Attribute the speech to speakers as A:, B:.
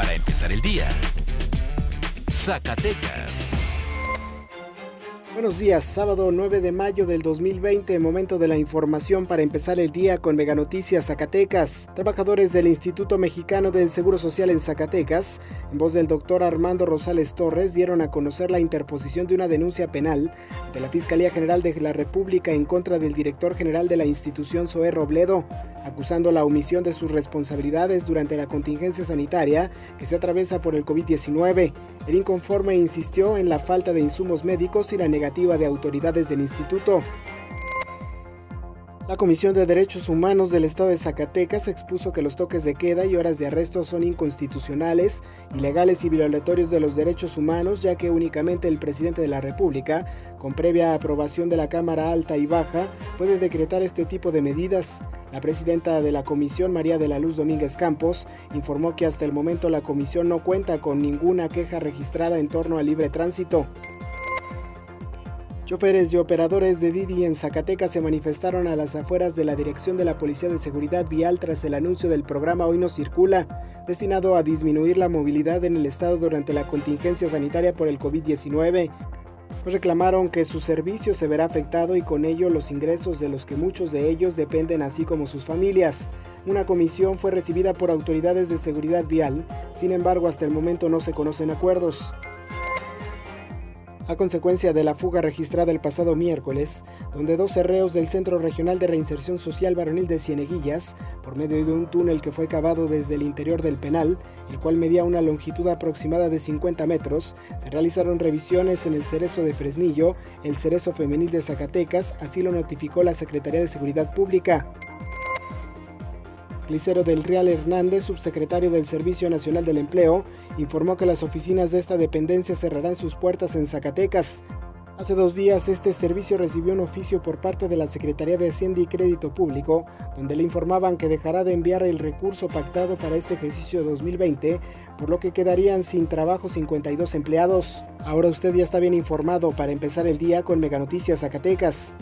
A: para empezar el día. Zacatecas.
B: Buenos días, sábado 9 de mayo del 2020, momento de la información para empezar el día con Mega Noticias Zacatecas. Trabajadores del Instituto Mexicano del Seguro Social en Zacatecas, en voz del doctor Armando Rosales Torres, dieron a conocer la interposición de una denuncia penal de la Fiscalía General de la República en contra del director general de la institución, Zoé Robledo, acusando la omisión de sus responsabilidades durante la contingencia sanitaria que se atraviesa por el COVID-19. El inconforme insistió en la falta de insumos médicos y la de autoridades del instituto. La Comisión de Derechos Humanos del Estado de Zacatecas expuso que los toques de queda y horas de arresto son inconstitucionales, ilegales y violatorios de los derechos humanos, ya que únicamente el presidente de la República, con previa aprobación de la Cámara Alta y Baja, puede decretar este tipo de medidas. La presidenta de la comisión, María de la Luz Domínguez Campos, informó que hasta el momento la comisión no cuenta con ninguna queja registrada en torno al libre tránsito. Choferes y operadores de Didi en Zacatecas se manifestaron a las afueras de la Dirección de la Policía de Seguridad Vial tras el anuncio del programa Hoy no circula, destinado a disminuir la movilidad en el estado durante la contingencia sanitaria por el COVID-19. Pues reclamaron que su servicio se verá afectado y con ello los ingresos de los que muchos de ellos dependen así como sus familias. Una comisión fue recibida por autoridades de seguridad vial, sin embargo hasta el momento no se conocen acuerdos a consecuencia de la fuga registrada el pasado miércoles, donde dos cerreos del Centro Regional de Reinserción Social Varonil de Cieneguillas, por medio de un túnel que fue cavado desde el interior del penal, el cual medía una longitud aproximada de 50 metros, se realizaron revisiones en el Cerezo de Fresnillo, el Cerezo Femenil de Zacatecas, así lo notificó la Secretaría de Seguridad Pública. Licero del Real Hernández, subsecretario del Servicio Nacional del Empleo, informó que las oficinas de esta dependencia cerrarán sus puertas en Zacatecas. Hace dos días este servicio recibió un oficio por parte de la Secretaría de Hacienda y Crédito Público, donde le informaban que dejará de enviar el recurso pactado para este ejercicio 2020, por lo que quedarían sin trabajo 52 empleados. Ahora usted ya está bien informado para empezar el día con Mega Noticias Zacatecas.